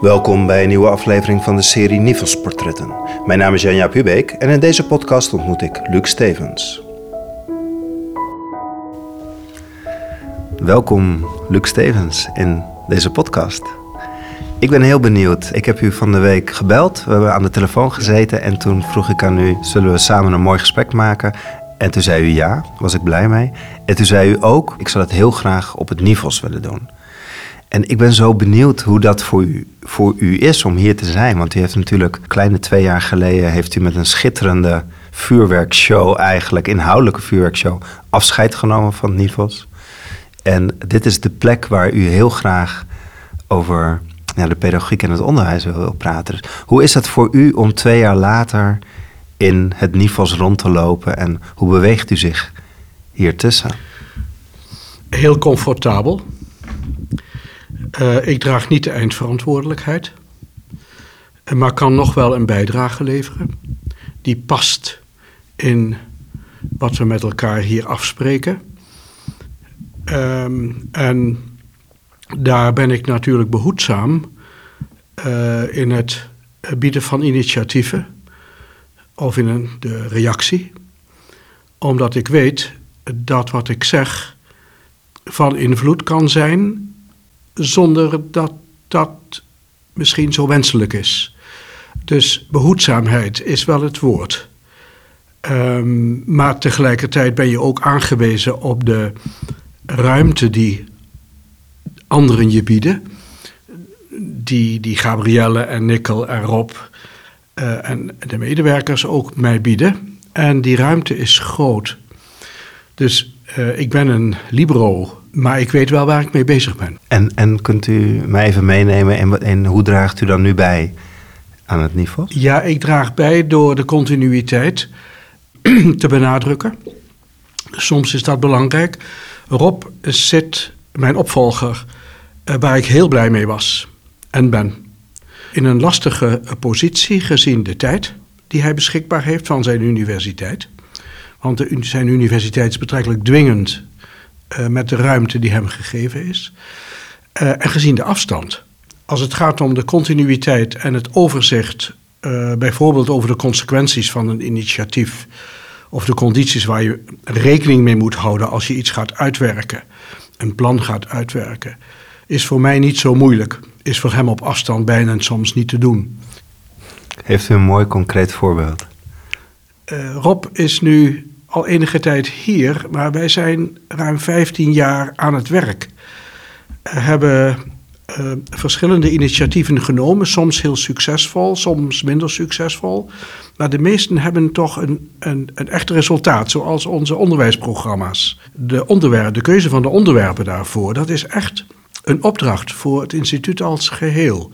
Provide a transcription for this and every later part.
Welkom bij een nieuwe aflevering van de serie Nivels Portretten. Mijn naam is Janja Pubeek en in deze podcast ontmoet ik Luc Stevens. Welkom Luc Stevens in deze podcast. Ik ben heel benieuwd. Ik heb u van de week gebeld. We hebben aan de telefoon gezeten en toen vroeg ik aan u: zullen we samen een mooi gesprek maken? En toen zei u ja, was ik blij mee. En toen zei u ook: ik zou dat heel graag op het Nivels willen doen. En ik ben zo benieuwd hoe dat voor u, voor u is om hier te zijn. Want u heeft natuurlijk kleine twee jaar geleden... heeft u met een schitterende vuurwerkshow eigenlijk... inhoudelijke vuurwerkshow afscheid genomen van Nivos. En dit is de plek waar u heel graag over ja, de pedagogiek en het onderwijs wil praten. Dus hoe is het voor u om twee jaar later in het Nivos rond te lopen... en hoe beweegt u zich hier tussen? Heel comfortabel. Uh, ik draag niet de eindverantwoordelijkheid, eh, maar kan nog wel een bijdrage leveren. Die past in wat we met elkaar hier afspreken. Um, en daar ben ik natuurlijk behoedzaam uh, in het bieden van initiatieven of in de reactie, omdat ik weet dat wat ik zeg van invloed kan zijn zonder dat dat misschien zo wenselijk is. Dus behoedzaamheid is wel het woord. Um, maar tegelijkertijd ben je ook aangewezen op de ruimte die anderen je bieden. Die, die Gabrielle en Nikkel en Rob uh, en de medewerkers ook mij bieden. En die ruimte is groot. Dus uh, ik ben een libero maar ik weet wel waar ik mee bezig ben. En, en kunt u mij even meenemen en, en hoe draagt u dan nu bij aan het niveau? Ja, ik draag bij door de continuïteit te benadrukken. Soms is dat belangrijk. Rob zit, mijn opvolger, eh, waar ik heel blij mee was en ben. In een lastige positie gezien de tijd die hij beschikbaar heeft van zijn universiteit. Want de, zijn universiteit is betrekkelijk dwingend uh, met de ruimte die hem gegeven is. Uh, en gezien de afstand. Als het gaat om de continuïteit en het overzicht, uh, bijvoorbeeld over de consequenties van een initiatief. Of de condities waar je rekening mee moet houden als je iets gaat uitwerken, een plan gaat uitwerken, is voor mij niet zo moeilijk. Is voor hem op afstand bijna en soms niet te doen. Heeft u een mooi concreet voorbeeld? Rob is nu al enige tijd hier, maar wij zijn ruim 15 jaar aan het werk. Hebben uh, verschillende initiatieven genomen, soms heel succesvol, soms minder succesvol. Maar de meesten hebben toch een, een, een echt resultaat, zoals onze onderwijsprogramma's. De, onderwerp, de keuze van de onderwerpen daarvoor, dat is echt een opdracht voor het instituut als geheel.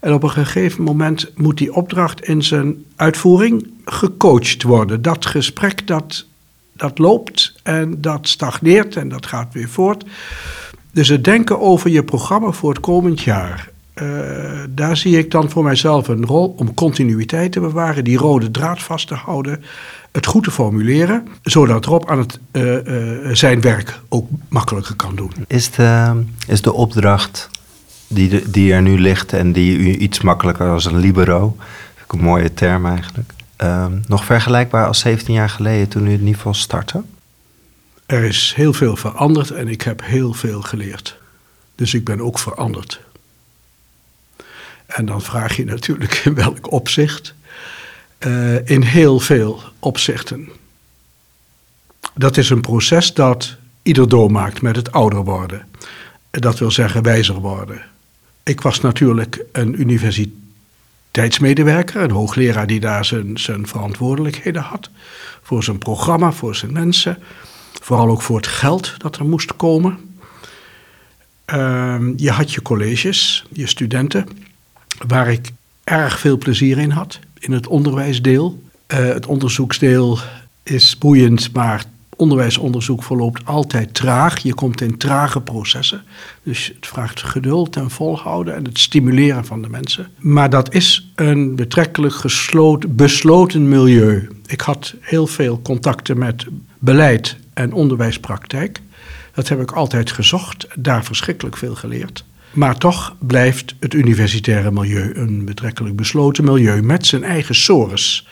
En op een gegeven moment moet die opdracht in zijn uitvoering gecoacht worden. Dat gesprek dat dat loopt en dat stagneert en dat gaat weer voort. Dus het denken over je programma voor het komend jaar. Uh, daar zie ik dan voor mijzelf een rol om continuïteit te bewaren, die rode draad vast te houden, het goed te formuleren, zodat Rob aan het, uh, uh, zijn werk ook makkelijker kan doen. Is de, is de opdracht die, die er nu ligt en die u iets makkelijker als een libero, een mooie term eigenlijk, Um, nog vergelijkbaar als 17 jaar geleden toen u het niveau startte? Er is heel veel veranderd en ik heb heel veel geleerd. Dus ik ben ook veranderd. En dan vraag je natuurlijk in welk opzicht. Uh, in heel veel opzichten. Dat is een proces dat ieder doormaakt met het ouder worden. Dat wil zeggen wijzer worden. Ik was natuurlijk een universiteit tijdsmedewerker, een hoogleraar die daar zijn, zijn verantwoordelijkheden had. Voor zijn programma, voor zijn mensen. Vooral ook voor het geld dat er moest komen. Uh, je had je colleges, je studenten, waar ik erg veel plezier in had. In het onderwijsdeel. Uh, het onderzoeksdeel is boeiend, maar onderwijsonderzoek verloopt altijd traag. Je komt in trage processen. Dus het vraagt geduld en volhouden en het stimuleren van de mensen. Maar dat is een betrekkelijk gesloten, besloten milieu. Ik had heel veel contacten met beleid en onderwijspraktijk. Dat heb ik altijd gezocht, daar verschrikkelijk veel geleerd. Maar toch blijft het universitaire milieu een betrekkelijk besloten milieu met zijn eigen sores.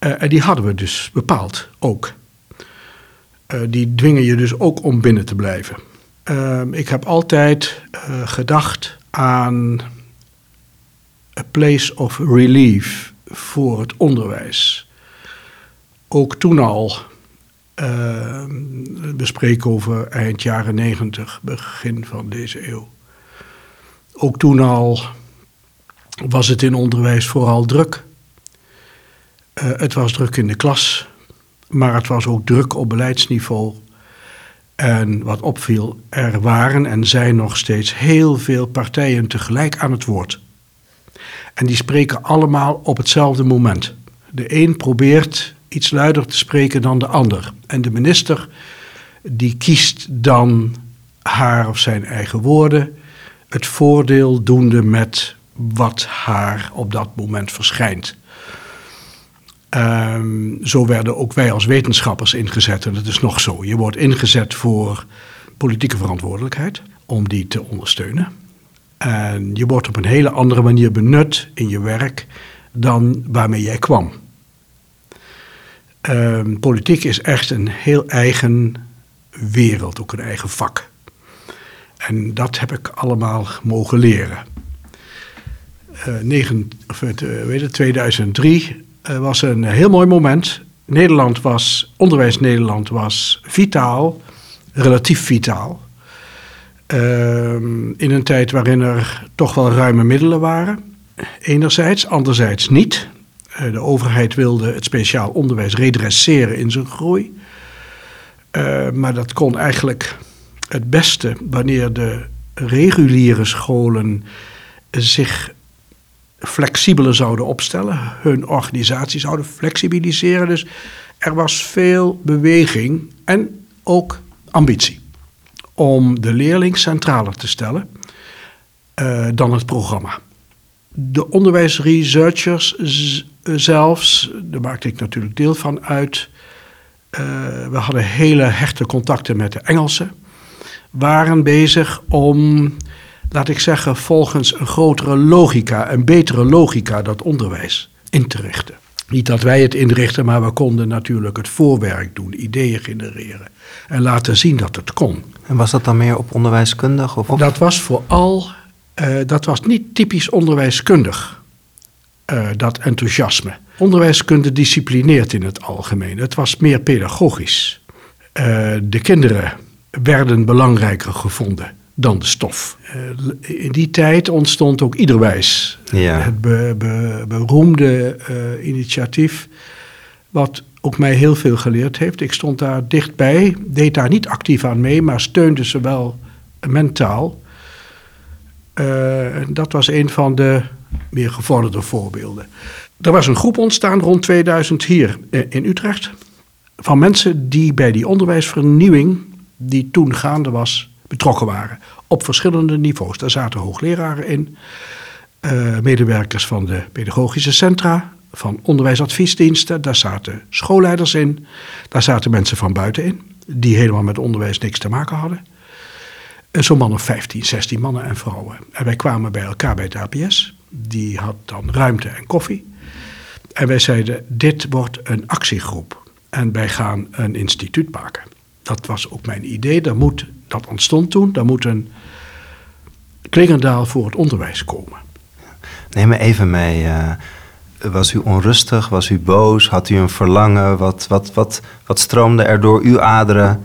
Uh, en die hadden we dus bepaald ook. Uh, die dwingen je dus ook om binnen te blijven. Uh, ik heb altijd gedacht aan a place of relief voor het onderwijs. Ook toen al, uh, we spreken over eind jaren negentig, begin van deze eeuw. Ook toen al was het in onderwijs vooral druk. Uh, het was druk in de klas, maar het was ook druk op beleidsniveau. En wat opviel, er waren en zijn nog steeds heel veel partijen tegelijk aan het woord. En die spreken allemaal op hetzelfde moment. De een probeert iets luider te spreken dan de ander. En de minister die kiest dan haar of zijn eigen woorden, het voordeel doende met wat haar op dat moment verschijnt. Um, zo werden ook wij als wetenschappers ingezet. En dat is nog zo. Je wordt ingezet voor politieke verantwoordelijkheid, om die te ondersteunen. En je wordt op een hele andere manier benut in je werk dan waarmee jij kwam. Um, politiek is echt een heel eigen wereld, ook een eigen vak. En dat heb ik allemaal mogen leren. Uh, of het, uh, weet het, 2003 uh, was een heel mooi moment. Nederland was, onderwijs Nederland was vitaal, relatief vitaal. Ehm, in een tijd waarin er toch wel ruime middelen waren. Enerzijds, anderzijds niet. Uh, de overheid wilde het speciaal onderwijs redresseren in zijn groei. Uh, maar dat kon eigenlijk het beste wanneer de reguliere scholen zich flexibeler zouden opstellen, hun organisatie zouden flexibiliseren. Dus er was veel beweging en ook ambitie om de leerling centraler te stellen uh, dan het programma. De onderwijsresearchers zelfs, daar maakte ik natuurlijk deel van uit. Uh, we hadden hele hechte contacten met de Engelsen. Waren bezig om, laat ik zeggen, volgens een grotere logica, een betere logica, dat onderwijs in te richten. Niet dat wij het inrichten, maar we konden natuurlijk het voorwerk doen, ideeën genereren en laten zien dat het kon. En was dat dan meer op onderwijskundig? Of Dat was vooral, uh, dat was niet typisch onderwijskundig, uh, dat enthousiasme. Onderwijskunde disciplineert in het algemeen. Het was meer pedagogisch. Uh, de kinderen werden belangrijker gevonden dan de stof. Uh, in die tijd ontstond ook Iederwijs. Ja. Het be, be, beroemde uh, initiatief, wat ook mij heel veel geleerd heeft. Ik stond daar dichtbij, deed daar niet actief aan mee, maar steunde ze wel mentaal. Uh, dat was een van de meer gevorderde voorbeelden. Er was een groep ontstaan rond 2000 hier in Utrecht. Van mensen die bij die onderwijsvernieuwing, die toen gaande was, betrokken waren. Op verschillende niveaus. Daar zaten hoogleraren in, uh, medewerkers van de pedagogische centra, van onderwijsadviesdiensten, daar zaten schoolleiders in, daar zaten mensen van buiten in, die helemaal met onderwijs niks te maken hadden. Zo'n man of 15, 16 mannen en vrouwen. En wij kwamen bij elkaar bij het APS. Die had dan ruimte en koffie. En wij zeiden: Dit wordt een actiegroep. En wij gaan een instituut maken. Dat was ook mijn idee. Dat, moet, dat ontstond toen. Daar moet een Klingendaal voor het onderwijs komen. Neem me even mee. Uh, was u onrustig? Was u boos? Had u een verlangen? Wat, wat, wat, wat stroomde er door uw aderen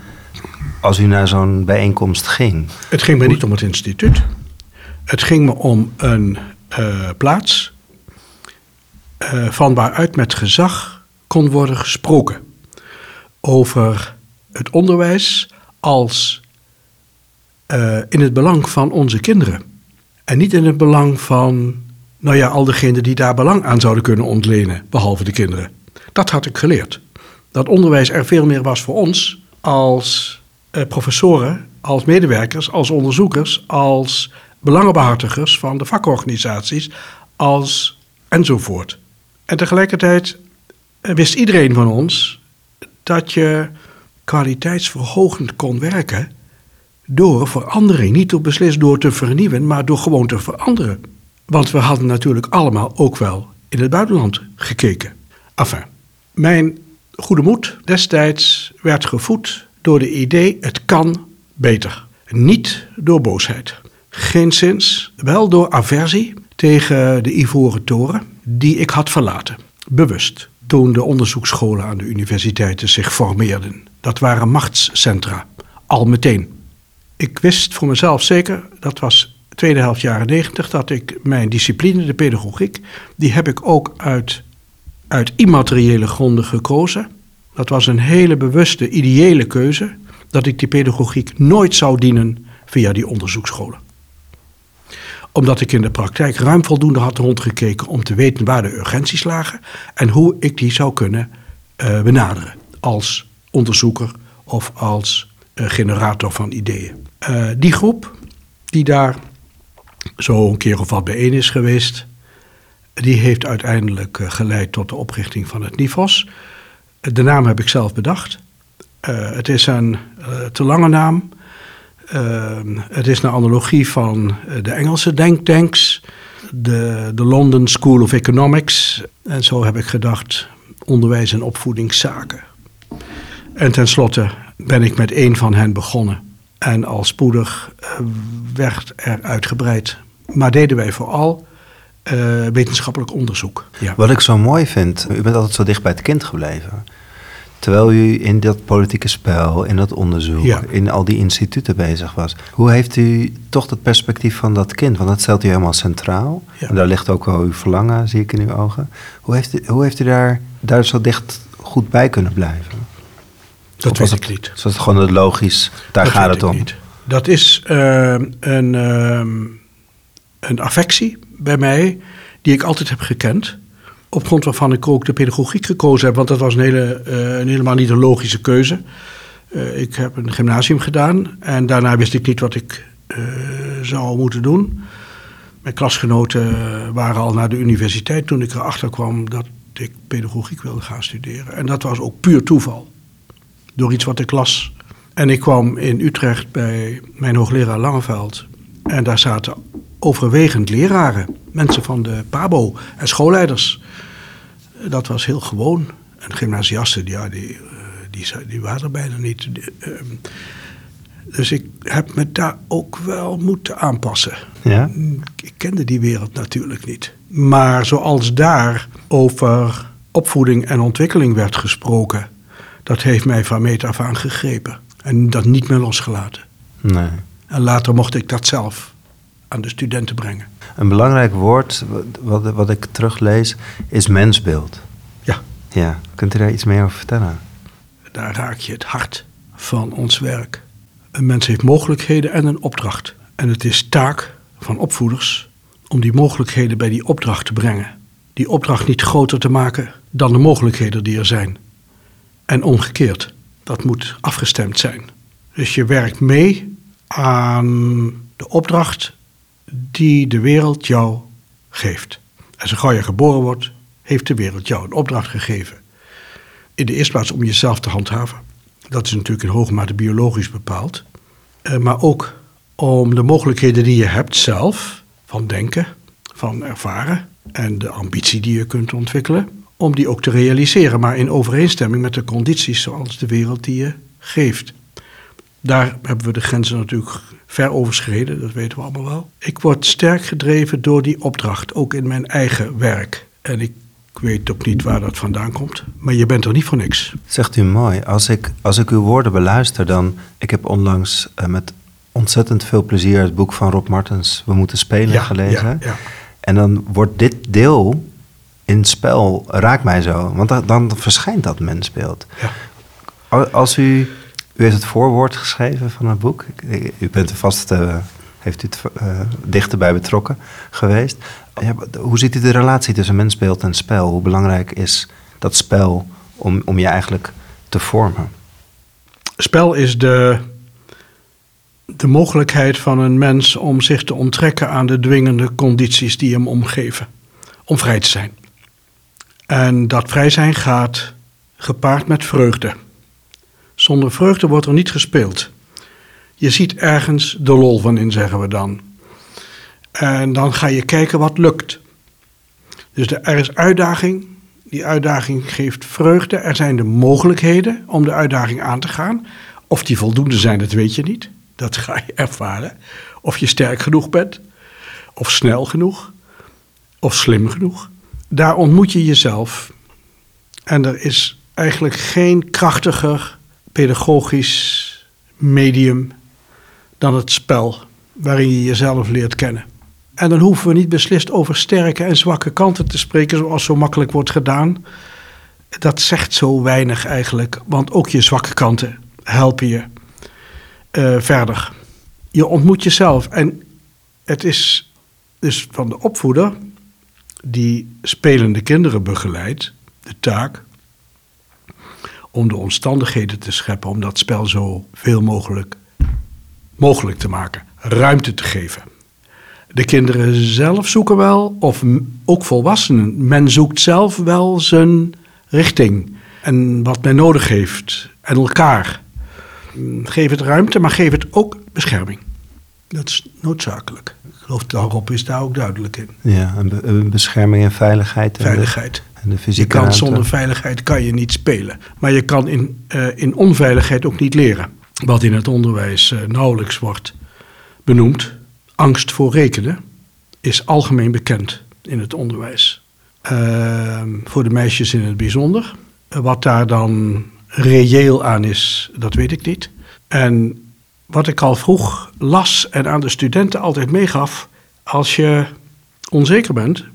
als u naar zo'n bijeenkomst ging? Het ging me niet om het instituut. Het ging me om een uh, plaats uh, van waaruit met gezag kon worden gesproken over het onderwijs als uh, in het belang van onze kinderen. En niet in het belang van, nou ja, al degenen die daar belang aan zouden kunnen ontlenen, behalve de kinderen. Dat had ik geleerd. Dat onderwijs er veel meer was voor ons als uh, professoren, als medewerkers, als onderzoekers, als belangenbehartigers van de vakorganisaties, als enzovoort. En tegelijkertijd wist iedereen van ons dat je kwaliteitsverhogend kon werken door verandering. Niet door beslist door te vernieuwen, maar door gewoon te veranderen. Want we hadden natuurlijk allemaal ook wel in het buitenland gekeken. Enfin, mijn goede moed destijds werd gevoed door de idee: het kan beter. Niet door boosheid. Geen zins, wel door aversie tegen de Ivoren Toren, die ik had verlaten. Bewust. Toen de onderzoeksscholen aan de universiteiten zich formeerden. Dat waren machtscentra. Al meteen. Ik wist voor mezelf zeker, dat was tweede helft jaren negentig, dat ik mijn discipline, de pedagogiek, die heb ik ook uit, uit immateriële gronden gekozen. Dat was een hele bewuste, ideële keuze, dat ik die pedagogiek nooit zou dienen via die onderzoeksscholen omdat ik in de praktijk ruim voldoende had rondgekeken om te weten waar de urgenties lagen en hoe ik die zou kunnen uh, benaderen als onderzoeker of als uh, generator van ideeën. Uh, die groep die daar zo een keer of wat bijeen is geweest, die heeft uiteindelijk geleid tot de oprichting van het NIFOS. De naam heb ik zelf bedacht. het is een te lange naam. Het is een analogie van eh, de Engelse denktanks, de, de London School of Economics. En zo heb ik gedacht, onderwijs en opvoedingszaken. En tenslotte ben ik met één van hen begonnen. En al spoedig uh, werd er uitgebreid. Maar deden wij vooral uh, wetenschappelijk onderzoek. Ja. Wat ik zo mooi vind, u bent altijd zo dicht bij het kind gebleven. Terwijl u in dat politieke spel, in dat onderzoek, in al die instituten bezig was. Hoe heeft u toch dat perspectief van dat kind? Want dat stelt u helemaal centraal. En daar ligt ook wel uw verlangen, zie ik in uw ogen. Hoe heeft u, hoe heeft u daar, daar zo dicht goed bij kunnen blijven? Dat weet ik niet. Was het gewoon het logisch, daar dat gaat het om? Niet. Dat is uh, een, uh, een affectie bij mij die ik altijd heb gekend op grond waarvan ik ook de pedagogiek gekozen heb. Want dat was een, hele, uh, een helemaal niet een logische keuze. Uh, ik heb een gymnasium gedaan en daarna wist ik niet wat ik uh, zou moeten doen. Mijn klasgenoten waren al naar de universiteit toen ik erachter kwam dat ik pedagogiek wilde gaan studeren. En dat was ook puur toeval. Door iets wat ik las. En ik kwam in Utrecht bij mijn hoogleraar Langeveld. En daar zaten overwegend leraren, mensen van de PABO en schoolleiders. Dat was heel gewoon. En gymnasiasten, ja, die, eh, die, die waren er bijna niet. Ehm, dus ik heb me daar ook wel moeten aanpassen. Ja? Ik kende die wereld natuurlijk niet. Maar zoals daar over opvoeding en ontwikkeling werd gesproken, dat heeft mij van meet af aan gegrepen. En dat niet meer losgelaten. Nee. En later mocht ik dat zelf aan de studenten brengen. Een belangrijk woord wat, wat ik teruglees is mensbeeld. Ja. Ja, kunt u daar iets meer over vertellen? Daar raak je het hart van ons werk. Een mens heeft mogelijkheden en een opdracht. En het is taak van opvoeders om die mogelijkheden bij die opdracht te brengen. Die opdracht niet groter te maken dan de mogelijkheden die er zijn. En omgekeerd, dat moet afgestemd zijn. Dus je werkt mee aan de opdracht die de wereld jou geeft. En zo gauw je geboren wordt, heeft de wereld jou een opdracht gegeven. In de eerste plaats om jezelf te handhaven. Dat is natuurlijk in hoge mate biologisch bepaald. Eh, maar ook om de mogelijkheden die je hebt zelf, van denken, van ervaren en de ambitie die je kunt ontwikkelen, om die ook te realiseren, maar in overeenstemming met de condities zoals de wereld die je geeft. Daar hebben we de grenzen natuurlijk ver overschreden, dat weten we allemaal wel. Ik word sterk gedreven door die opdracht, ook in mijn eigen werk. En ik weet ook niet waar dat vandaan komt, maar je bent er niet voor niks. Zegt u mooi. Als ik, als ik uw woorden beluister, dan. Ik heb onlangs uh, met ontzettend veel plezier het boek van Rob Martens, We moeten spelen, ja, gelezen. Ja, ja. En dan wordt dit deel in het spel, raakt mij zo. Want dan, dan verschijnt dat mensbeeld. Als u u heeft het voorwoord geschreven van het boek. U bent er vast, uh, heeft u het uh, dichterbij betrokken geweest. Ja, hoe ziet u de relatie tussen mensbeeld en spel? Hoe belangrijk is dat spel om, om je eigenlijk te vormen? Spel is de, de mogelijkheid van een mens om zich te onttrekken aan de dwingende condities die hem omgeven. Om vrij te zijn. En dat vrij zijn gaat gepaard met vreugde. Zonder vreugde wordt er niet gespeeld. Je ziet ergens de lol van in, zeggen we dan. En dan ga je kijken wat lukt. Dus er is uitdaging. Die uitdaging geeft vreugde. Er zijn de mogelijkheden om de uitdaging aan te gaan. Of die voldoende zijn, dat weet je niet. Dat ga je ervaren. Of je sterk genoeg bent. Of snel genoeg. Of slim genoeg. Daar ontmoet je jezelf. En er is eigenlijk geen krachtiger pedagogisch medium dan het spel waarin je jezelf leert kennen. En dan hoeven we niet beslist over sterke en zwakke kanten te spreken, zoals zo makkelijk wordt gedaan. Dat zegt zo weinig eigenlijk, want ook je zwakke kanten helpen je uh, verder. Je ontmoet jezelf en het is dus van de opvoeder die spelende kinderen begeleidt, de taak om de omstandigheden te scheppen om dat spel zo veel mogelijk mogelijk te maken, ruimte te geven. De kinderen zelf zoeken wel, of ook volwassenen, men zoekt zelf wel zijn richting en wat men nodig heeft en elkaar. Geef het ruimte, maar geef het ook bescherming. Dat is noodzakelijk. Ik geloof daarop is daar ook duidelijk in. Ja, een, bescherming en veiligheid. veiligheid. En de fysieke je kan zonder veiligheid kan je niet spelen. Maar je kan in, uh, in onveiligheid ook niet leren. Wat in het onderwijs uh, nauwelijks wordt benoemd. Angst voor rekenen is algemeen bekend in het onderwijs. Uh, voor de meisjes in het bijzonder. wat daar dan reëel aan is, dat weet ik niet. En wat ik al vroeg las en aan de studenten altijd meegaf, als je onzeker bent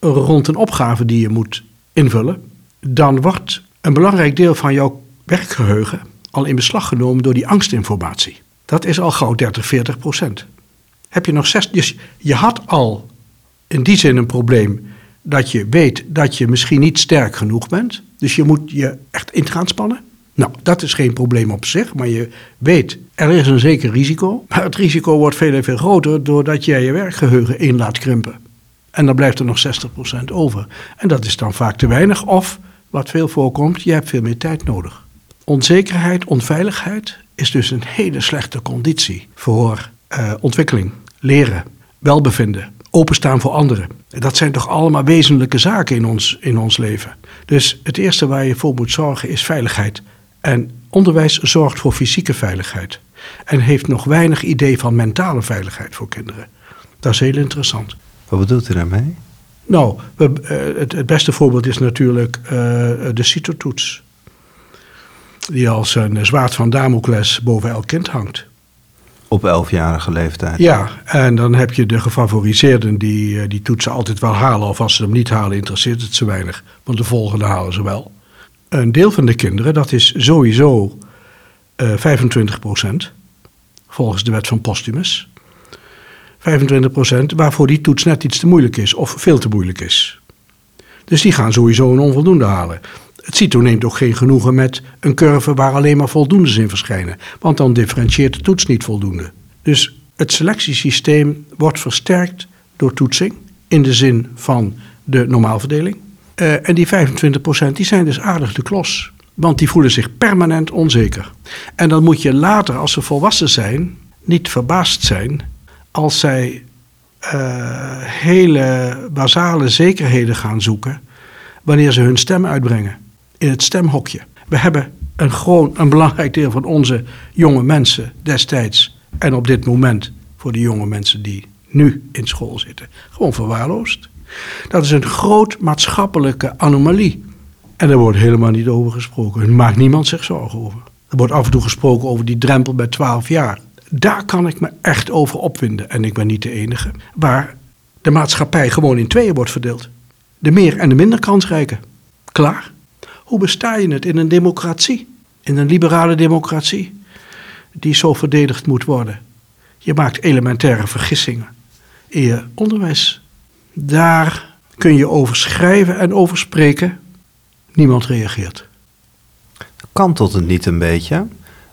rond een opgave die je moet invullen, dan wordt een belangrijk deel van jouw werkgeheugen al in beslag genomen door die angstinformatie. Dat is al gauw 30, 40 procent. Heb je nog zes, dus je had al in die zin een probleem dat je weet dat je misschien niet sterk genoeg bent. Dus je moet je echt in gaan spannen. Nou, dat is geen probleem op zich, maar je weet, er is een zeker risico. Maar het risico wordt veel en veel groter doordat jij je werkgeheugen in laat krimpen. En dan blijft er nog 60% over. En dat is dan vaak te weinig. Of, wat veel voorkomt, je hebt veel meer tijd nodig. Onzekerheid, onveiligheid is dus een hele slechte conditie voor uh, ontwikkeling, leren, welbevinden, openstaan voor anderen. Dat zijn toch allemaal wezenlijke zaken in ons, in ons leven. Dus het eerste waar je voor moet zorgen is veiligheid. En onderwijs zorgt voor fysieke veiligheid. En heeft nog weinig idee van mentale veiligheid voor kinderen. Dat is heel interessant. Wat bedoelt u daarmee? Nou, we, uh, het, het, beste voorbeeld is natuurlijk uh, de CITO-toets. Die als een zwaard van Damocles boven elk kind hangt. Op elfjarige leeftijd? Ja, en dan heb je de gefavoriseerden die uh, die toetsen altijd wel halen. Of als ze hem niet halen, interesseert het ze weinig. Want de volgende halen ze wel. Een deel van de kinderen, dat is sowieso 25 procent. Volgens de wet van Postumus. 25% waarvoor die toets net iets te moeilijk is of veel te moeilijk is. Dus die gaan sowieso een onvoldoende halen. Het CITO neemt ook geen genoegen met een curve waar alleen maar voldoendes in verschijnen, want dan differentieert de toets niet voldoende. Dus het selectiesysteem wordt versterkt door toetsing in de zin van de normaalverdeling. Uh, en die 25% die zijn dus aardig de klos, want die voelen zich permanent onzeker. En dan moet je later, als ze volwassen zijn, niet verbaasd zijn als zij uh, hele basale zekerheden gaan zoeken wanneer ze hun stem uitbrengen in het stemhokje. We hebben een, gewoon, een belangrijk deel van onze jonge mensen destijds en op dit moment voor de jonge mensen die nu in school zitten, gewoon verwaarloosd. Dat is een groot maatschappelijke anomalie. En daar wordt helemaal niet over gesproken. Er maakt niemand zich zorgen over. Er wordt af en toe gesproken over die drempel bij 12 jaar. Daar kan ik me echt over opwinden. En ik ben niet de enige. Waar de maatschappij gewoon in tweeën wordt verdeeld. De meer en de minder kansrijke. Klaar. Hoe besta je het in een democratie? In een liberale democratie? Die zo verdedigd moet worden. Je maakt elementaire vergissingen in je onderwijs. Daar kun je over schrijven en over spreken. Niemand reageert. Kantelt het niet een beetje?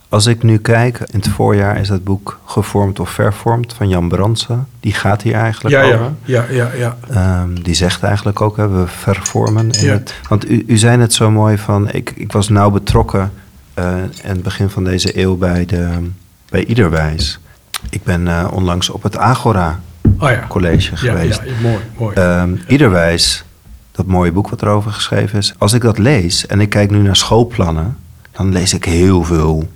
Als ik nu kijk, in het voorjaar is dat boek Gevormd of Vervormd van Jan Brandsen. Die gaat hier eigenlijk ja, over. Ja, ja, ja. ja. Um, die zegt eigenlijk ook, hè, we vervormen. In ja. het, want u, u zei net zo mooi van, ik, ik was nauw betrokken uh, in het begin van deze eeuw bij de bij Iederwijs. Ik ben eh, onlangs op het Agora Oh ja. College geweest. ja, mooi, mooi. Ehm, Iederwijs, dat mooie boek wat erover geschreven is. Als ik dat lees en ik kijk nu naar schoolplannen, dan lees ik heel veel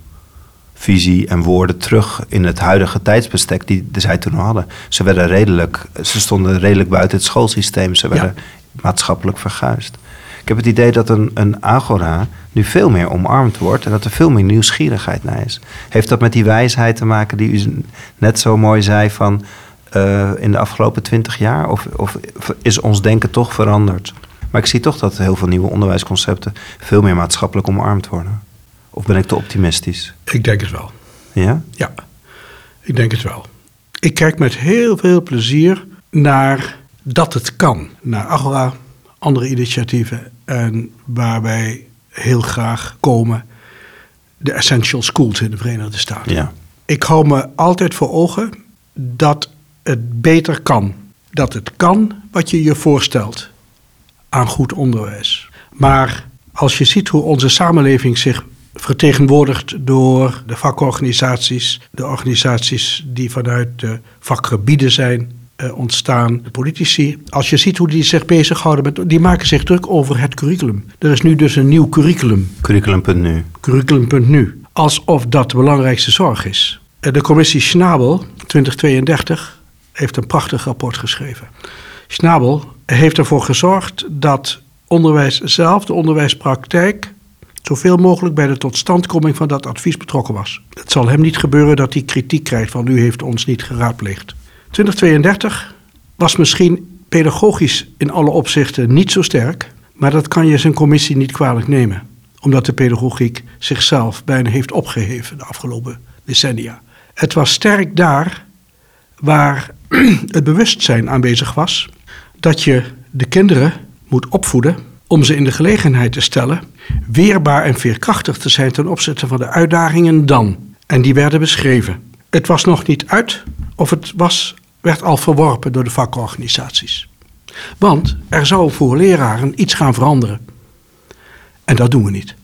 visie en woorden terug in het huidige tijdsbestek die zij toen hadden. Ze werden redelijk, ze stonden redelijk buiten het schoolsysteem. Ze werden maatschappelijk verguisd. Ik heb het idee dat een, een agora nu veel meer omarmd wordt en dat er veel meer nieuwsgierigheid naar is. Heeft dat met die wijsheid te maken die u net zo mooi zei van eh, in de afgelopen twintig jaar? Of, of is ons denken toch veranderd? Maar ik zie toch dat heel veel nieuwe onderwijsconcepten veel meer maatschappelijk omarmd worden. Of ben ik te optimistisch? Ik denk het wel. Ja? Ja, ik denk het wel. Ik kijk met heel veel plezier naar dat het kan. Naar Agora, andere initiatieven en waar wij heel graag komen. De Essential Schools in de Verenigde Staten. Ja. Ik hou me altijd voor ogen dat het beter kan. Dat het kan wat je je voorstelt aan goed onderwijs. Maar als je ziet hoe onze samenleving zich vertegenwoordigt door de vakorganisaties, de organisaties die vanuit de vakgebieden zijn eh, ontstaan, de politici. Als je ziet hoe die zich bezighouden met, die maken zich druk over het curriculum. Er is nu dus een nieuw curriculum Curriculum.nu. curriculum.nu. Alsof dat de belangrijkste zorg is. Eh, De commissie Schnabel 2032 heeft een prachtig rapport geschreven. Schnabel heeft ervoor gezorgd dat onderwijs zelf, de onderwijspraktijk, zoveel mogelijk bij de totstandkoming van dat advies betrokken was. Het zal hem niet gebeuren dat hij kritiek krijgt van u heeft ons niet geraadpleegd. 2032 was misschien pedagogisch in alle opzichten niet zo sterk, maar dat kan je zijn commissie niet kwalijk nemen omdat de pedagogiek zichzelf bijna heeft opgeheven de afgelopen decennia. Het was sterk daar waar het bewustzijn aanwezig was dat je de kinderen moet opvoeden om ze in de gelegenheid te stellen weerbaar en veerkrachtig te zijn ten opzichte van de uitdagingen dan. En die werden beschreven. Het was nog niet uit of het was, werd al verworpen door de vakorganisaties. Want er zou voor leraren iets gaan veranderen. En dat doen we niet.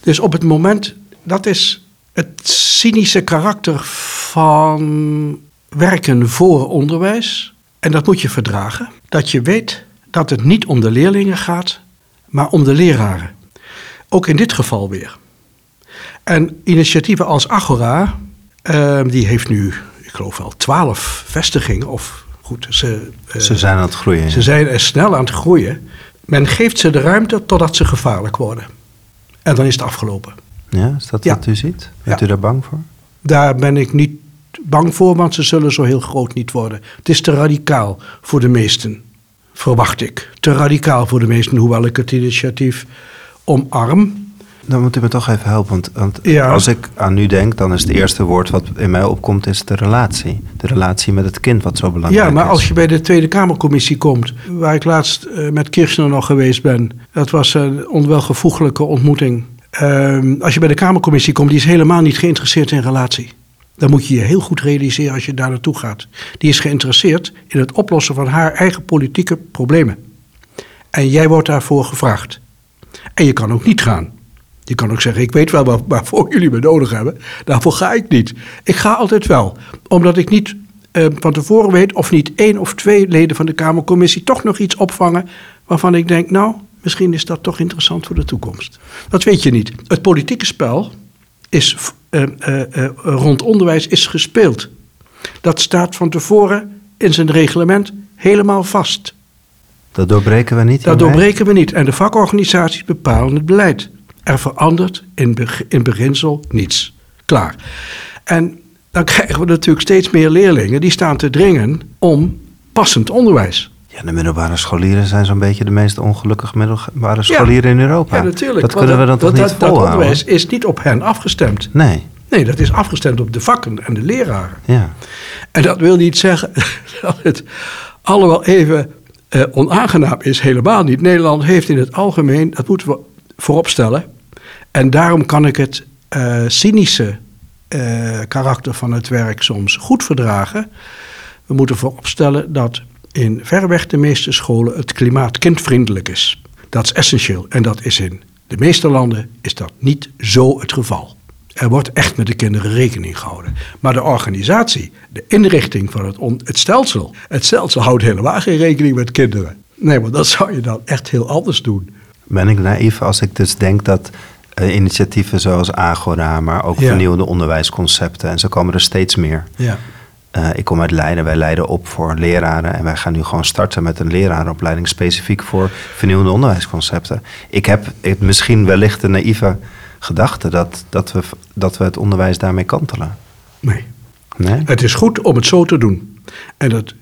Dus op het moment, dat is het cynische karakter van werken voor onderwijs. En dat moet je verdragen. Dat je weet dat het niet om de leerlingen gaat, maar om de leraren. Ook in dit geval weer. En initiatieven als Agora, eh, die heeft nu, ik geloof wel, twaalf vestigingen. Of goed, ze, eh, Ze zijn aan het groeien. ze zijn er snel aan het groeien. Men geeft ze de ruimte totdat ze gevaarlijk worden. En dan is het afgelopen. Ja, is dat Ja. wat u ziet? Bent Ja. u daar bang voor? Daar ben ik niet bang voor, want ze zullen zo heel groot niet worden. Het is te radicaal voor de meesten, verwacht ik. Te radicaal voor de meesten, hoewel ik het initiatief omarm. Dan moet u me toch even helpen. Want, want Ja. als ik aan u denk, dan is het eerste woord wat in mij opkomt, is de relatie. De relatie met het kind, wat zo belangrijk Ja, is. maar als je bij de Tweede Kamercommissie komt, waar ik laatst eh, met Kirchner nog geweest ben, dat was een onwelgevoeglijke ontmoeting. Ehm, als je bij de Kamercommissie komt, die is helemaal niet geïnteresseerd in relatie. Dan moet je je heel goed realiseren als je daar naartoe gaat. Die is geïnteresseerd in het oplossen van haar eigen politieke problemen. En jij wordt daarvoor gevraagd. En je kan ook niet gaan. Je kan ook zeggen, ik weet wel waar- waarvoor jullie me nodig hebben. Daarvoor ga ik niet. Ik ga altijd wel. Omdat ik niet eh, van tevoren weet of niet één of twee leden van de Kamercommissie toch nog iets opvangen waarvan ik denk, nou, misschien is dat toch interessant voor de toekomst. Dat weet je niet. Het politieke spel is, rond onderwijs is gespeeld. Dat staat van tevoren in zijn reglement helemaal vast. Dat doorbreken we niet Dat doorbreken we niet. En de vakorganisaties bepalen het beleid. Er verandert in, beg- in beginsel niets. Klaar. En dan krijgen we natuurlijk steeds meer leerlingen die staan te dringen om passend onderwijs. Ja, de middelbare scholieren zijn zo'n beetje de meest ongelukkige middelbare scholieren in Europa. Ja, natuurlijk. Dat kunnen we dan toch dat, niet dat, dat volhouden? onderwijs is niet op hen afgestemd. Nee, Nee, dat is afgestemd op de vakken en de leraren. ja. En dat wil niet zeggen dat het allemaal even eh, onaangenaam is. Helemaal niet. Nederland heeft in het algemeen, dat moeten we vooropstellen. En daarom kan ik het eh, cynische eh, karakter van het werk soms goed verdragen. We moeten vooropstellen dat in verreweg de meeste scholen het klimaat kindvriendelijk is. Dat is essentieel. En dat is in de meeste landen is dat niet zo het geval. Er wordt echt met de kinderen rekening gehouden. Maar de organisatie, de inrichting van het, het stelsel, het stelsel houdt helemaal geen rekening met kinderen. Nee, maar dat zou je dan echt heel anders doen. Ben ik naïef als ik dus denk dat eh, initiatieven zoals Agora, maar ook Ja. vernieuwde onderwijsconcepten, en zo komen er steeds meer. Ja. Eh, ik kom uit Leiden, wij leiden op voor leraren en wij gaan nu gewoon starten met een lerarenopleiding specifiek voor vernieuwde onderwijsconcepten. Ik heb het misschien wellicht een naïeve gedachte dat, dat, we, dat we het onderwijs daarmee kantelen. Nee. Nee? Het is goed om het zo te doen. En dat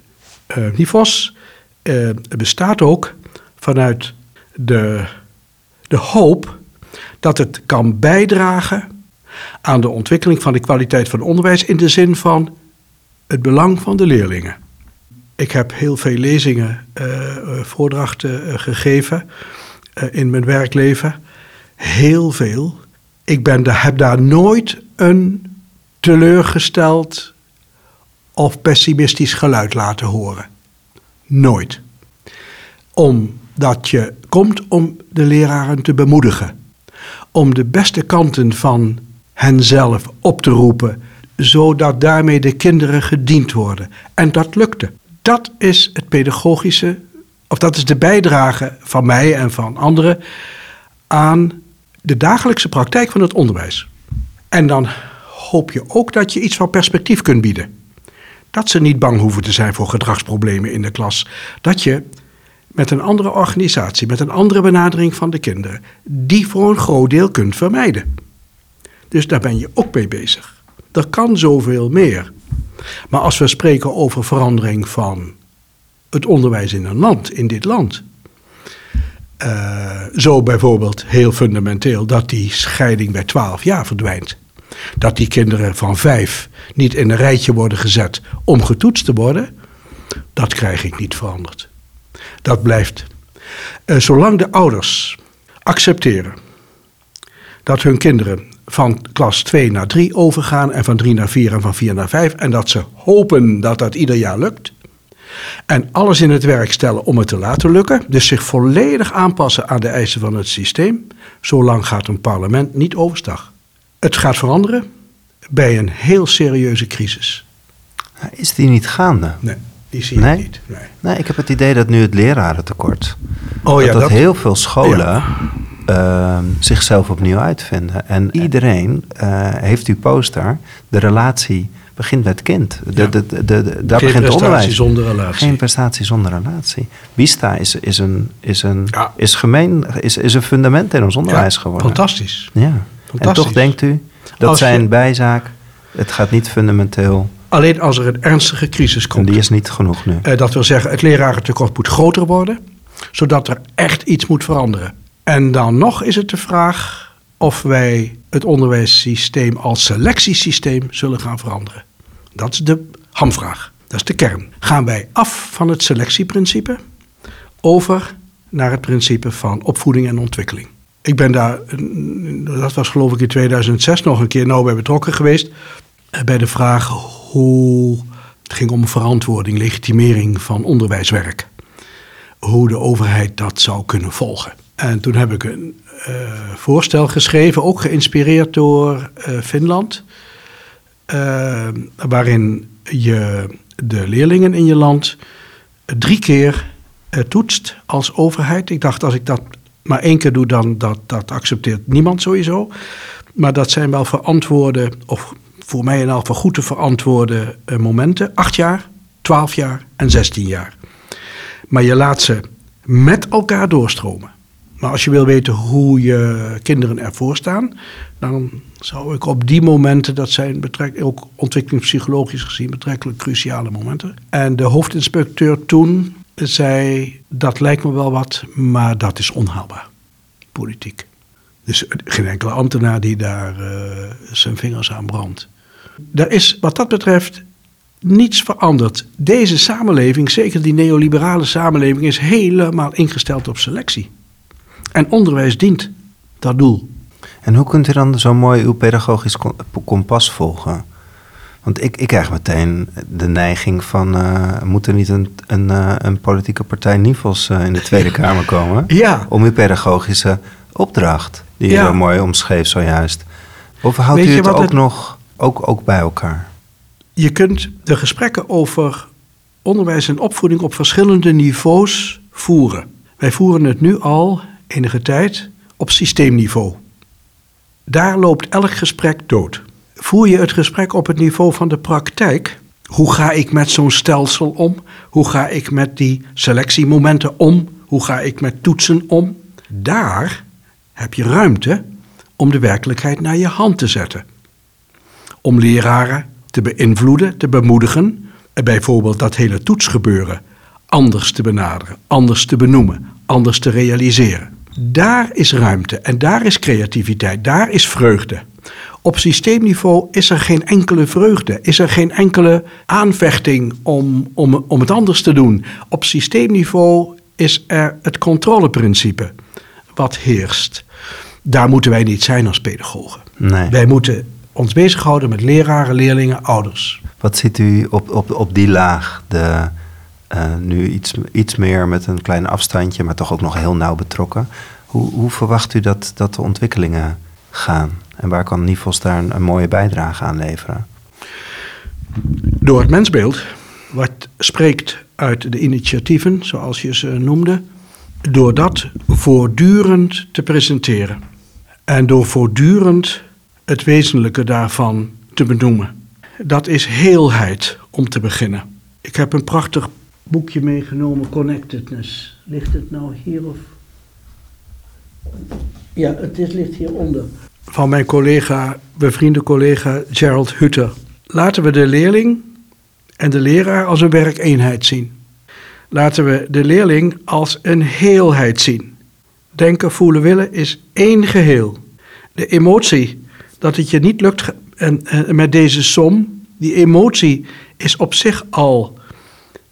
eh NIFOS eh, bestaat ook vanuit de, de hoop dat het kan bijdragen aan de ontwikkeling van de kwaliteit van onderwijs in de zin van het belang van de leerlingen. Ik heb heel veel lezingen, eh, voordrachten eh, gegeven in mijn werkleven. Heel veel. Ik ben daar, heb daar nooit een teleurgesteld of pessimistisch geluid laten horen. Nooit. Omdat je komt om de leraren te bemoedigen. Om de beste kanten van henzelf op te roepen, zodat daarmee de kinderen gediend worden. En dat lukte. Dat is het pedagogische, of dat is de bijdrage van mij en van anderen aan de dagelijkse praktijk van het onderwijs. En dan hoop je ook dat je iets van perspectief kunt bieden. Dat ze niet bang hoeven te zijn voor gedragsproblemen in de klas. Dat je met een andere organisatie, met een andere benadering van de kinderen, die voor een groot deel kunt vermijden. Dus daar ben je ook mee bezig. Er kan zoveel meer. Maar als we spreken over verandering van het onderwijs in een land, in dit land. eh, zo bijvoorbeeld heel fundamenteel dat die scheiding bij 12 jaar verdwijnt. Dat die kinderen van vijf niet in een rijtje worden gezet om getoetst te worden. Dat krijg ik niet veranderd. Dat blijft. Eh, zolang de ouders accepteren dat hun kinderen van klas 2 naar 3 overgaan en van 3 naar 4 en van 4 naar 5 en dat ze hopen dat dat ieder jaar lukt. En alles in het werk stellen om het te laten lukken, dus zich volledig aanpassen aan de eisen van het systeem, zolang gaat een parlement niet overstag. Het gaat veranderen bij een heel serieuze crisis. Is die niet gaande? Nee, die zie je Nee? niet. Nee. Nee, ik heb het idee dat nu het lerarentekort. Oh ja, dat, dat- heel veel scholen ehm, zichzelf opnieuw uitvinden. En iedereen eh, heeft uw poster. De relatie begint met het kind. De, Ja. de, de, de- daar Geen begint onderwijs. zonder relatie. Geen prestatie zonder relatie. Bista is, is, een, is, een, Ja. is, gemeen, is, is een fundament in ons onderwijs geworden. Fantastisch. Ja. En Fantastisch. toch denkt u, dat Als je- zijn bijzaak. Het gaat niet fundamenteel. Alleen als er een ernstige crisis En komt. die is niet genoeg nu. Eh, dat wil zeggen, het lerarentekort moet groter worden, zodat er echt iets moet veranderen. En dan nog is het de vraag of wij het onderwijssysteem als selectiesysteem zullen gaan veranderen. Dat is de hamvraag. Dat is de kern. Gaan wij af van het selectieprincipe over naar het principe van opvoeding en ontwikkeling? Ik ben daar, dat was geloof ik in 2006 nog een keer nauw bij betrokken geweest. eh, Bij de vraag hoe. Het ging om verantwoording, legitimering van onderwijswerk. Hoe de overheid dat zou kunnen volgen. En toen heb ik een eh, voorstel geschreven, ook geïnspireerd door eh, Finland. eh, waarin je de leerlingen in je land drie keer toetst als overheid. Ik dacht, als ik dat maar één keer doe, dan dat, dat accepteert niemand sowieso. Maar dat zijn wel verantwoorde, of voor mij in elk geval goed te verantwoorden eh, momenten. Acht jaar, twaalf jaar en zestien jaar. Maar je laat ze met elkaar doorstromen. Maar als je wil weten hoe je kinderen ervoor staan, dan zou ik op die momenten, dat zijn betrek, ook ontwikkelingspsychologisch gezien betrekkelijk cruciale momenten. En de hoofdinspecteur toen zei, dat lijkt me wel wat, maar dat is onhaalbaar, politiek. Dus geen enkele ambtenaar die daar eh, zijn vingers aan brandt. Er is wat dat betreft niets veranderd. Deze samenleving, zeker die neoliberale samenleving, is helemaal ingesteld op selectie. En onderwijs dient dat doel. En hoe kunt u dan zo mooi uw pedagogisch kom- kompas volgen? Want ik, ik krijg meteen de neiging van... eh, moet er niet een, een, eh, een politieke partij Nivels eh, in de Tweede Kamer komen... Ja. om uw pedagogische opdracht, die je Ja. zo mooi omschreef zojuist... Of houdt Weet u je het ook het- nog ook, ook bij elkaar? Je kunt de gesprekken over onderwijs en opvoeding op verschillende niveaus voeren. Wij voeren het nu al enige tijd op systeemniveau. Daar loopt elk gesprek dood. Voer je het gesprek op het niveau van de praktijk? Hoe ga ik met zo'n stelsel om? Hoe ga ik met die selectiemomenten om? Hoe ga ik met toetsen om? Daar heb je ruimte om de werkelijkheid naar je hand te zetten om leraren te beïnvloeden, te bemoedigen. En bijvoorbeeld dat hele toetsgebeuren anders te benaderen, anders te benoemen, anders te realiseren. Daar is ruimte en daar is creativiteit, daar is vreugde. Op systeemniveau is er geen enkele vreugde, is er geen enkele aanvechting om, om, om het anders te doen. Op systeemniveau is er het controleprincipe wat heerst. Daar moeten wij niet zijn als pedagogen. Nee. Wij moeten ons bezighouden met leraren, leerlingen, ouders. Wat ziet u op, op, op die laag? De, eh, nu iets, iets meer met een klein afstandje, maar toch ook nog heel nauw betrokken. Hoe, hoe verwacht u dat, dat de ontwikkelingen gaan? En waar kan Nivos daar een, een mooie bijdrage aan leveren? Door het mensbeeld, wat spreekt uit de initiatieven, zoals je ze noemde, door dat voortdurend te presenteren. En door voortdurend het wezenlijke daarvan te benoemen. Dat is heelheid om te beginnen. Ik heb een prachtig boekje meegenomen, Connectedness. Ligt het nou hier of? Ja, het is, ligt hieronder. Van mijn collega, bevriende collega Gerald Hutter. Laten we de leerling en de leraar als een werkeenheid zien. Laten we de leerling als een heelheid zien. Denken, voelen, willen is één geheel. De emotie dat het je niet lukt en met deze som, die emotie is op zich al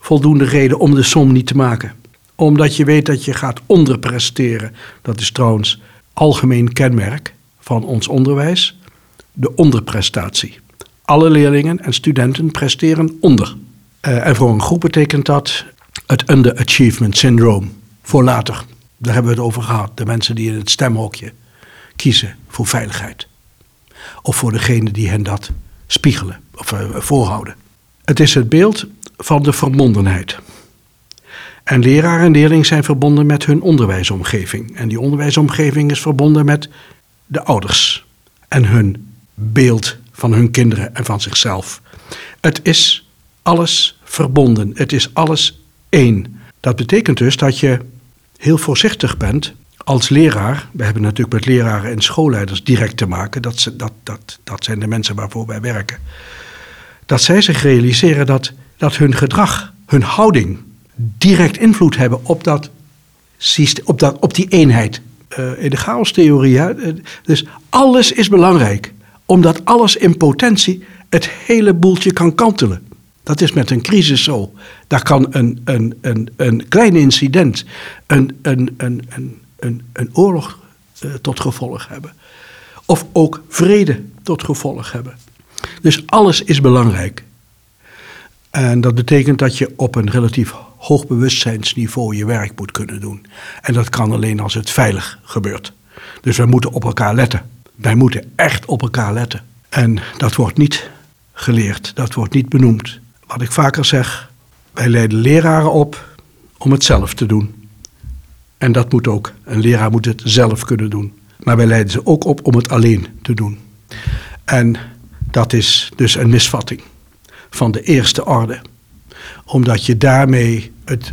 voldoende reden om de som niet te maken. Omdat je weet dat je gaat onderpresteren. Dat is trouwens algemeen kenmerk van ons onderwijs. De onderprestatie. Alle leerlingen en studenten presteren onder. Eh, en voor een groep betekent dat het underachievement syndrome. Voor later. Daar hebben we het over gehad. De mensen die in het stemhokje kiezen voor veiligheid. Of voor degene die hen dat spiegelen of eh, voorhouden. Het is het beeld van de verbondenheid. En leraar en leerling zijn verbonden met hun onderwijsomgeving. En die onderwijsomgeving is verbonden met de ouders en hun beeld van hun kinderen en van zichzelf. Het is alles verbonden. Het is alles één. Dat betekent dus dat je heel voorzichtig bent als leraar. We hebben natuurlijk met leraren en schoolleiders direct te maken. Dat, dat, dat, dat zijn de mensen waarvoor wij werken. Dat zij zich realiseren dat, dat hun gedrag, hun houding direct invloed hebben op, dat, op, dat, op die eenheid. Eh, in de chaostheorie, eh, dus alles is belangrijk. Omdat alles in potentie het hele boeltje kan kantelen. Dat is met een crisis zo. Daar kan een, een, een, een klein incident een, een, een, een, een, een oorlog eh, tot gevolg hebben. Of ook vrede tot gevolg hebben. Dus alles is belangrijk. En dat betekent dat je op een relatief hoog bewustzijnsniveau je werk moet kunnen doen. En dat kan alleen als het veilig gebeurt. Dus wij moeten op elkaar letten. Wij moeten echt op elkaar letten. En dat wordt niet geleerd, dat wordt niet benoemd. Wat ik vaker zeg, wij leiden leraren op om het zelf te doen. En dat moet ook. Een leraar moet het zelf kunnen doen. Maar wij leiden ze ook op om het alleen te doen. En dat is dus een misvatting van de eerste orde. Omdat je daarmee het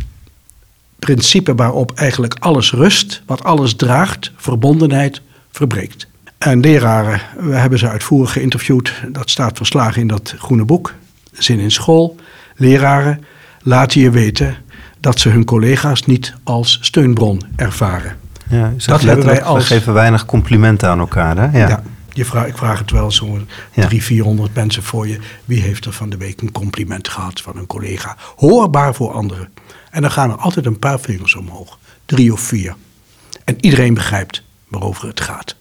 principe waarop eigenlijk alles rust, wat alles draagt, verbondenheid, verbreekt. En leraren, we hebben ze uitvoerig geïnterviewd, dat staat verslagen in dat groene boek, Zin in school. Leraren laten je weten dat ze hun collega's niet als steunbron ervaren. Ja, Dat hebben wij als- we geven weinig complimenten aan elkaar. Hè? Ja. Ja. Je ik vraag het wel zo'n Ja. 300, 400 mensen voor je. Wie heeft er van de week een compliment gehad van een collega? Hoorbaar voor anderen. En dan gaan er altijd een paar vingers omhoog. Drie of vier. En iedereen begrijpt waarover het gaat.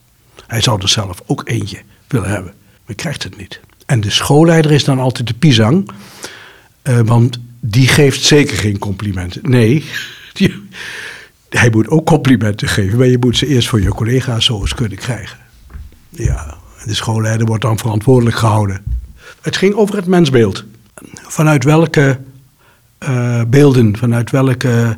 Hij zou er zelf ook eentje willen hebben. Maar krijgt het niet. En de schoolleider is dan altijd de pisang. eh, want die geeft zeker geen complimenten. Nee, die- hij moet ook complimenten geven. Maar je moet ze eerst voor je collega's zo eens kunnen krijgen. Ja, De schoolleider wordt dan verantwoordelijk gehouden. Het ging over het mensbeeld. Vanuit welke uh, beelden, vanuit welke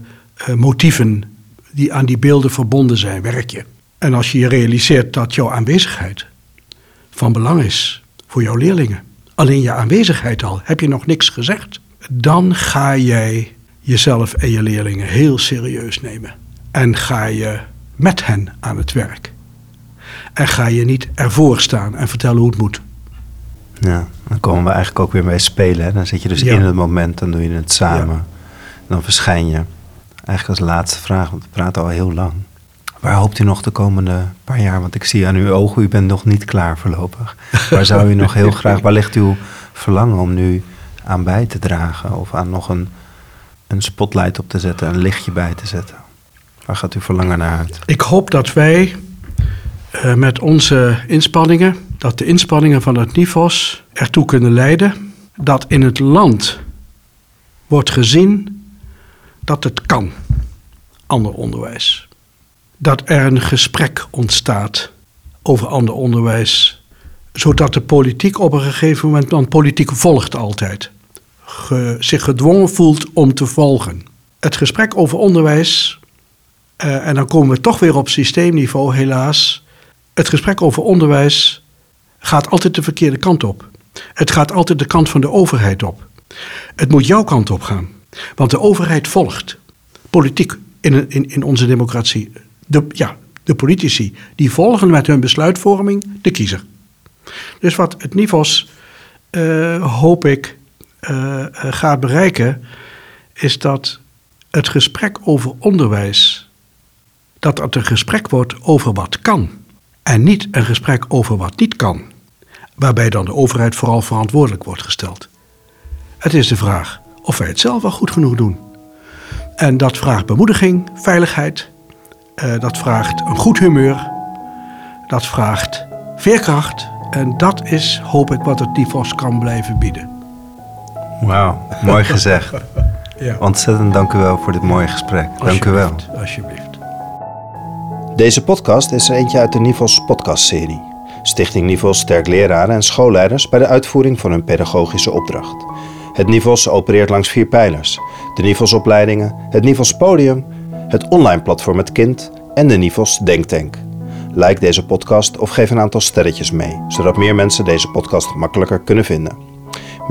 uh, motieven die aan die beelden verbonden zijn, werk je. En als je je realiseert dat jouw aanwezigheid van belang is voor jouw leerlingen, alleen je aanwezigheid al, heb je nog niks gezegd, dan ga jij jezelf en je leerlingen heel serieus nemen. En ga je met hen aan het werk. En ga je niet ervoor staan en vertellen hoe het moet. Ja, dan komen we eigenlijk ook weer bij spelen. Hè? Dan zit je dus in het moment, dan doe je het samen. Dan verschijn je. Eigenlijk als laatste vraag, want we praten al heel lang. Waar hoopt u nog de komende paar jaar? Want ik zie aan uw ogen, u bent nog niet klaar voorlopig. Waar zou u nog heel graag, waar ligt uw verlangen om nu aan bij te dragen? Of aan nog een, een spotlight op te zetten, een lichtje bij te zetten? Waar gaat uw verlangen naar uit? Ik hoop dat wij uh, met onze inspanningen, dat de inspanningen van het NIFOS ertoe kunnen leiden dat in het land wordt gezien dat het kan, ander onderwijs. Dat er een gesprek ontstaat over ander onderwijs, zodat de politiek op een gegeven moment, want politiek volgt altijd, zich gedwongen voelt om te volgen. Het gesprek over onderwijs, uh, en dan komen we toch weer op systeemniveau helaas, het gesprek over onderwijs gaat altijd de verkeerde kant op. Het gaat altijd de kant van de overheid op. Het moet jouw kant op gaan. Want de overheid volgt. Politiek in, in, in onze democratie. De, ja, de politici die volgen met hun besluitvorming de kiezer. Dus wat het NIVOS, uh, hoop ik, uh, gaat bereiken, is dat het gesprek over onderwijs, dat het een gesprek wordt over wat kan. En niet een gesprek over wat niet kan, waarbij dan de overheid vooral verantwoordelijk wordt gesteld. Het is de vraag of wij het zelf wel goed genoeg doen. En dat vraagt bemoediging, veiligheid, uh, dat vraagt een goed humeur, dat vraagt veerkracht. En dat is, hoop ik, wat het NIVOS kan blijven bieden. Wauw, mooi gezegd. ja. Ontzettend dank u wel voor dit mooie gesprek. Dank u wel. Alsjeblieft. Deze podcast is er eentje uit de Nivos podcastserie. Stichting Nivos sterkt leraren en schoolleiders bij de uitvoering van hun pedagogische opdracht. Het Nivos opereert langs vier pijlers. De Nivos opleidingen, het Nivos podium, het online platform Het Kind en de Nivos Denktank. Like deze podcast of geef een aantal sterretjes mee, zodat meer mensen deze podcast makkelijker kunnen vinden.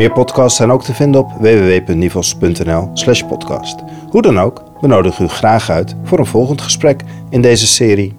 Meer podcasts zijn ook te vinden op www.nivos.nl/podcast. Hoe dan ook, we nodigen u graag uit voor een volgend gesprek in deze serie